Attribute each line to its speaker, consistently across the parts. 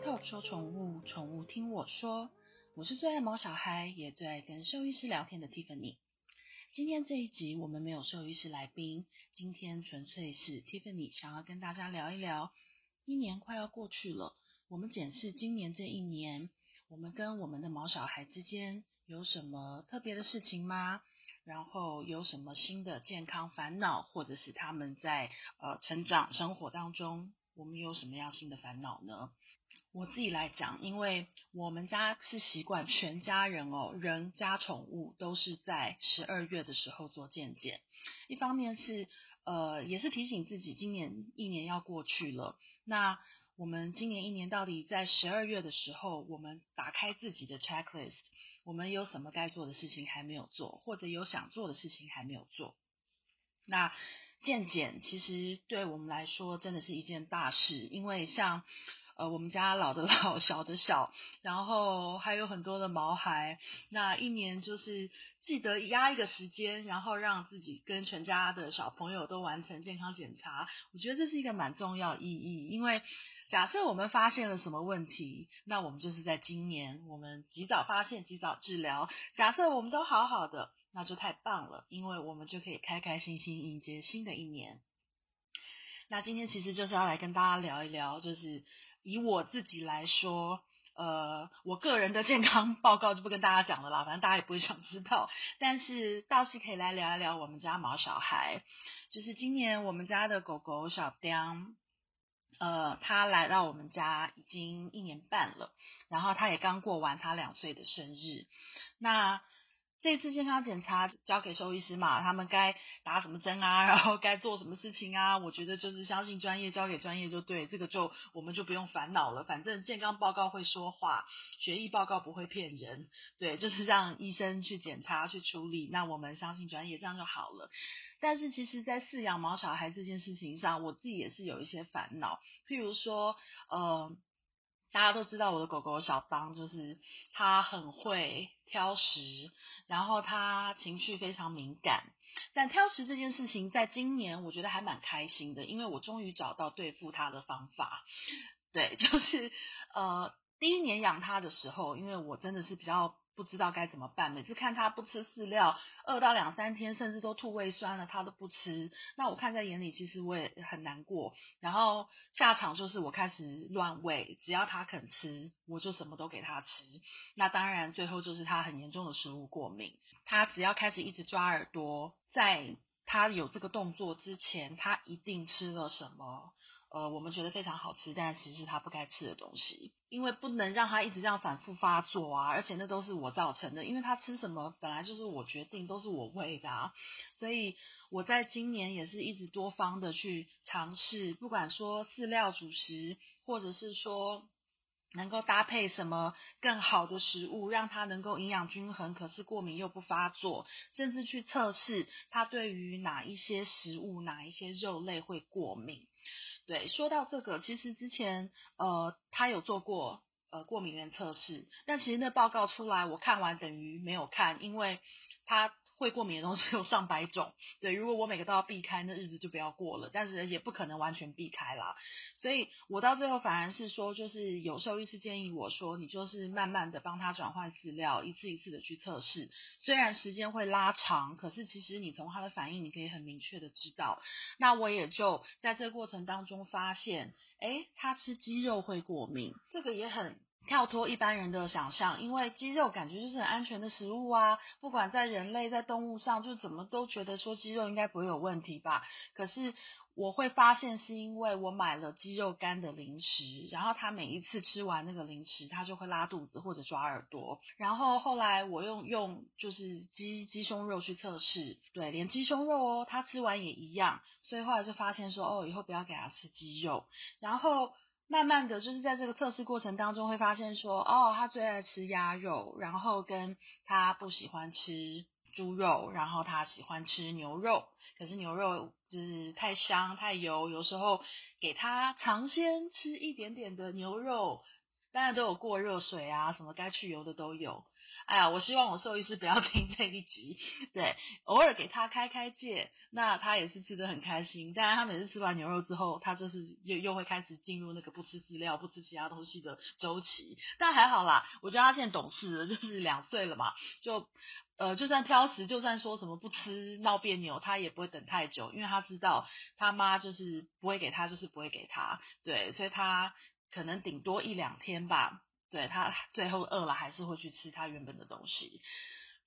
Speaker 1: Talk 说宠物，宠物听我说。我是最爱毛小孩，也最爱跟兽医师聊天的 Tiffany。今天这一集我们没有兽医师来宾，今天纯粹是 Tiffany 想要跟大家聊一聊。一年快要过去了，我们检视今年这一年，我们跟我们的毛小孩之间有什么特别的事情吗？然后有什么新的健康烦恼，或者是他们在呃成长生活当中，我们有什么样新的烦恼呢？我自己来讲，因为我们家是习惯全家人哦，人加宠物都是在十二月的时候做健检。一方面是呃，也是提醒自己，今年一年要过去了。那我们今年一年到底在十二月的时候，我们打开自己的 checklist，我们有什么该做的事情还没有做，或者有想做的事情还没有做。那健检其实对我们来说真的是一件大事，因为像。呃，我们家老的 老，小的小，然后还有很多的毛孩，那一年就是记得压一个时间，然后让自己跟全家的小朋友都完成健康检查。我觉得这是一个蛮重要意义，因为假设我们发现了什么问题，那我们就是在今年我们及早发现、及早治疗。假设我们都好好的，那就太棒了，因为我们就可以开开心心迎接新的一年。那今天其实就是要来跟大家聊一聊，就是。以我自己来说，呃，我个人的健康报告就不跟大家讲了啦，反正大家也不会想知道。但是倒是可以来聊一聊我们家毛小孩，就是今年我们家的狗狗小丁，呃，他来到我们家已经一年半了，然后他也刚过完他两岁的生日，那。这次健康检查交给兽医师嘛，他们该打什么针啊，然后该做什么事情啊？我觉得就是相信专业，交给专业就对，这个就我们就不用烦恼了。反正健康报告会说话，学医报告不会骗人，对，就是让医生去检查去处理。那我们相信专业，这样就好了。但是其实，在饲养毛小孩这件事情上，我自己也是有一些烦恼，譬如说，呃。大家都知道我的狗狗小当，就是它很会挑食，然后它情绪非常敏感。但挑食这件事情，在今年我觉得还蛮开心的，因为我终于找到对付它的方法。对，就是呃，第一年养它的时候，因为我真的是比较。不知道该怎么办，每次看他不吃饲料，饿到两三天，甚至都吐胃酸了，他都不吃。那我看在眼里，其实我也很难过。然后下场就是我开始乱喂，只要他肯吃，我就什么都给他吃。那当然，最后就是他很严重的食物过敏。他只要开始一直抓耳朵，在他有这个动作之前，他一定吃了什么。呃，我们觉得非常好吃，但其实是他不该吃的东西，因为不能让他一直这样反复发作啊，而且那都是我造成的，因为他吃什么本来就是我决定，都是我喂的啊，所以我在今年也是一直多方的去尝试，不管说饲料主食，或者是说能够搭配什么更好的食物，让它能够营养均衡，可是过敏又不发作，甚至去测试它对于哪一些食物、哪一些肉类会过敏。对，说到这个，其实之前呃，他有做过呃过敏原测试，但其实那报告出来，我看完等于没有看，因为他会过敏的东西有上百种。对，如果我每个都要避开，那日子就不要过了。但是也不可能完全避开啦，所以我到最后反而是说，就是有兽医师建议我说，你就是慢慢的帮他转换饲料，一次一次的去测试。虽然时间会拉长，可是其实你从他的反应，你可以很明确的知道。那我也就在这个过程当中发现，哎，他吃鸡肉会过敏，这个也很。跳脱一般人的想象，因为鸡肉感觉就是很安全的食物啊，不管在人类在动物上，就怎么都觉得说鸡肉应该不会有问题吧。可是我会发现，是因为我买了鸡肉干的零食，然后他每一次吃完那个零食，他就会拉肚子或者抓耳朵。然后后来我用用就是鸡鸡胸肉去测试，对，连鸡胸肉哦，他吃完也一样。所以后来就发现说，哦，以后不要给他吃鸡肉，然后。慢慢的就是在这个测试过程当中会发现说，哦，他最爱吃鸭肉，然后跟他不喜欢吃猪肉，然后他喜欢吃牛肉，可是牛肉就是太香太油，有时候给他尝鲜吃一点点的牛肉，当然都有过热水啊，什么该去油的都有哎呀，我希望我兽医师不要 听这一集，对，偶尔给他开开戒，那他也是吃得很开心。当然，他每次吃完牛肉之后，他就是又又会开始进入那个不吃饲料、不吃其他东西的周期。但还好啦，我觉得他现在懂事了，就是两岁了嘛，就呃，就算挑食，就算说什么不吃闹别扭，他也不会等太久，因为他知道他妈就是不会给他，就是不会给他，对，所以他可能顶多一两天吧。对，他最后饿了还是会去吃他原本的东西，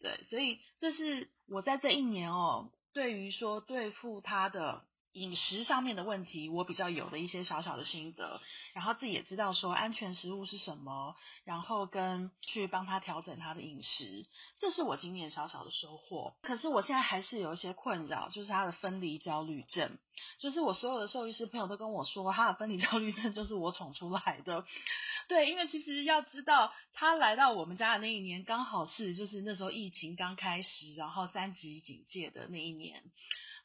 Speaker 1: 对，所以这是我在这一年哦，对于说对付他的。饮食上面的问题，我比较有的一些小小的心得，然后自己也知道说安全食物是什么，然后跟去帮他调整他的饮食，这是我今年小小的收获。可是我现在还是有一些困扰，就是他的分离焦虑症，就是我所有的兽医师朋友都跟我说，他的分离焦虑症就是我宠出来的。对，因为其实要知道，他来到我们家的那一年，刚好是就是那时候疫情刚开始，然后三级警戒的那一年。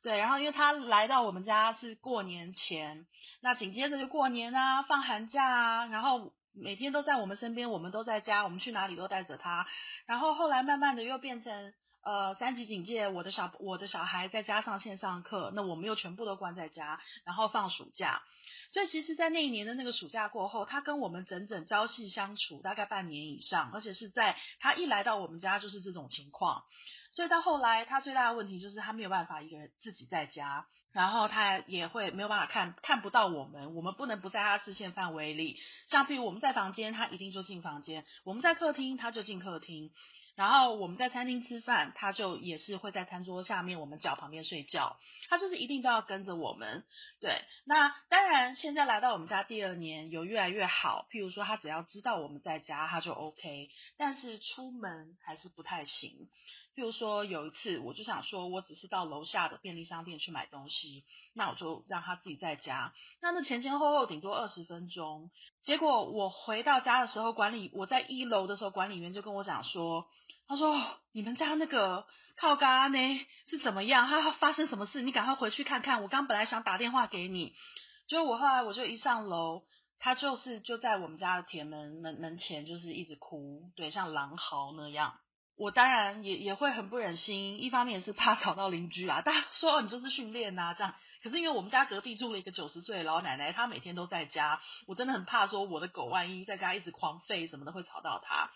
Speaker 1: 对，然后因为他来到我们家是过年前，那紧接着就过年啊，放寒假啊，然后每天都在我们身边，我们都在家，我们去哪里都带着他。然后后来慢慢的又变成呃三级警戒，我的小我的小孩再加上线上课，那我们又全部都关在家，然后放暑假。所以其实，在那一年的那个暑假过后，他跟我们整整朝夕相处大概半年以上，而且是在他一来到我们家就是这种情况。所以到后来，他最大的问题就是他没有办法一个人自己在家，然后他也会没有办法看看不到我们，我们不能不在他视线范围里。像譬如我们在房间，他一定就进房间；我们在客厅，他就进客厅。然后我们在餐厅吃饭，他就也是会在餐桌下面我们脚旁边睡觉。他就是一定都要跟着我们。对，那当然现在来到我们家第二年，有越来越好。譬如说，他只要知道我们在家，他就 OK。但是出门还是不太行。譬如说有一次，我就想说，我只是到楼下的便利商店去买东西，那我就让他自己在家。那那前前后后顶多二十分钟。结果我回到家的时候，管理我在一楼的时候，管理员就跟我讲说，他说你们家那个靠咖呢是怎么样？他发生什么事？你赶快回去看看。我刚本来想打电话给你，结果我后来我就一上楼，他就是就在我们家的铁门门门前，就是一直哭，对，像狼嚎那样。我当然也也会很不忍心，一方面是怕吵到邻居啦，大家说哦你就是训练呐这样。可是因为我们家隔壁住了一个九十岁的老奶奶，她每天都在家，我真的很怕说我的狗万一在家一直狂吠什么的会吵到她。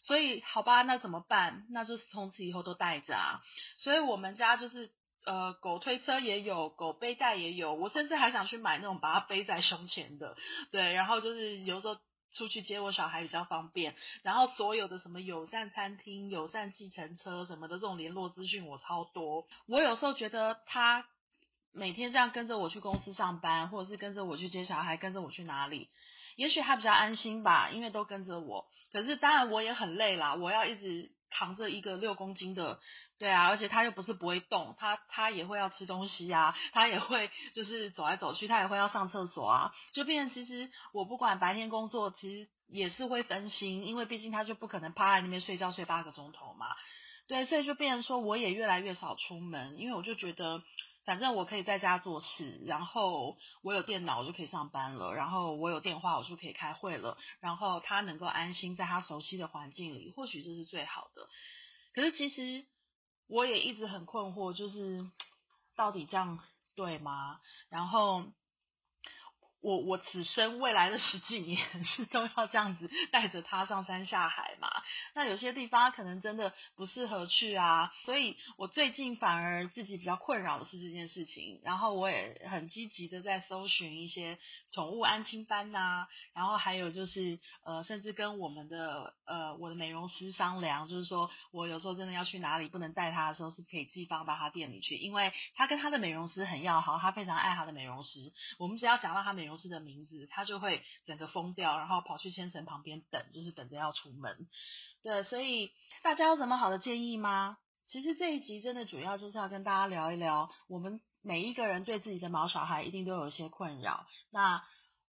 Speaker 1: 所以好吧，那怎么办？那就是从此以后都带着啊。所以我们家就是呃狗推车也有，狗背带也有，我甚至还想去买那种把它背在胸前的，对，然后就是有时候。出去接我小孩比较方便，然后所有的什么友善餐厅、友善计程车什么的这种联络资讯我超多。我有时候觉得他每天这样跟着我去公司上班，或者是跟着我去接小孩，跟着我去哪里，也许他比较安心吧，因为都跟着我。可是当然我也很累啦，我要一直扛着一个六公斤的。对啊，而且他又不是不会动，他他也会要吃东西啊，他也会就是走来走去，他也会要上厕所啊，就变成其实我不管白天工作，其实也是会分心，因为毕竟他就不可能趴在那边睡觉睡八个钟头嘛，对，所以就变成说我也越来越少出门，因为我就觉得反正我可以在家做事，然后我有电脑我就可以上班了，然后我有电话我就可以开会了，然后他能够安心在他熟悉的环境里，或许这是最好的，可是其实。我也一直很困惑，就是到底这样对吗？然后。我我此生未来的十几年 是都要这样子带着他上山下海嘛？那有些地方可能真的不适合去啊，所以我最近反而自己比较困扰的是这件事情。然后我也很积极的在搜寻一些宠物安亲班呐、然后还有就是呃，甚至跟我们的呃我的美容师商量，就是说我有时候真的要去哪里不能带他的时候，是可以寄放到他店里去，因为他跟他的美容师很要好，他非常爱他的美容师。我们只要讲到他美容。公司的名字，他就会整个疯掉，然后跑去千层旁边等，就是等着要出门。对，所以大家有什么好的建议吗？其实这一集真的主要就是要跟大家聊一聊，我们每一个人对自己的毛小孩一定都有一些困扰。那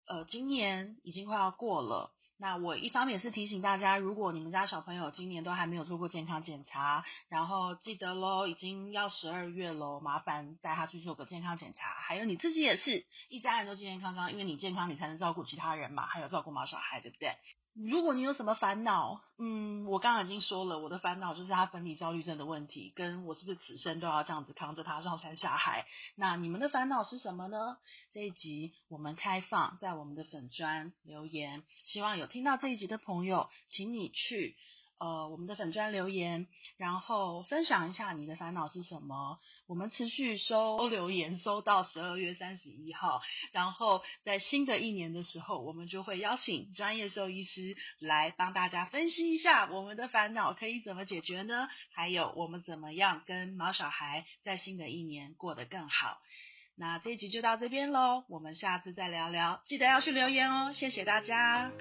Speaker 1: 呃，今年已经快要过了。那我一方面也是提醒大家，如果你们家小朋友今年都还没有做过健康检查，然后记得喽，已经要十二月喽，麻烦带他去做个健康检查。还有你自己也是，一家人都健健康康，因为你健康，你才能照顾其他人嘛，还有照顾毛小孩，对不对？如果你有什么烦恼，嗯，我刚刚已经说了，我的烦恼就是他分离焦虑症的问题，跟我是不是此生都要这样子扛着他上山下海。那你们的烦恼是什么呢？这一集我们开放在我们的粉砖留言，希望有听到这一集的朋友，请你去。呃，我们的粉专留言，然后分享一下你的烦恼是什么。我们持续收留言，收到十二月三十一号。然后在新的一年的时候，我们就会邀请专业兽医师来帮大家分析一下我们的烦恼可以怎么解决呢？还有我们怎么样跟毛小孩在新的一年过得更好。那这一集就到这边喽，我们下次再聊聊，记得要去留言哦，谢谢大家。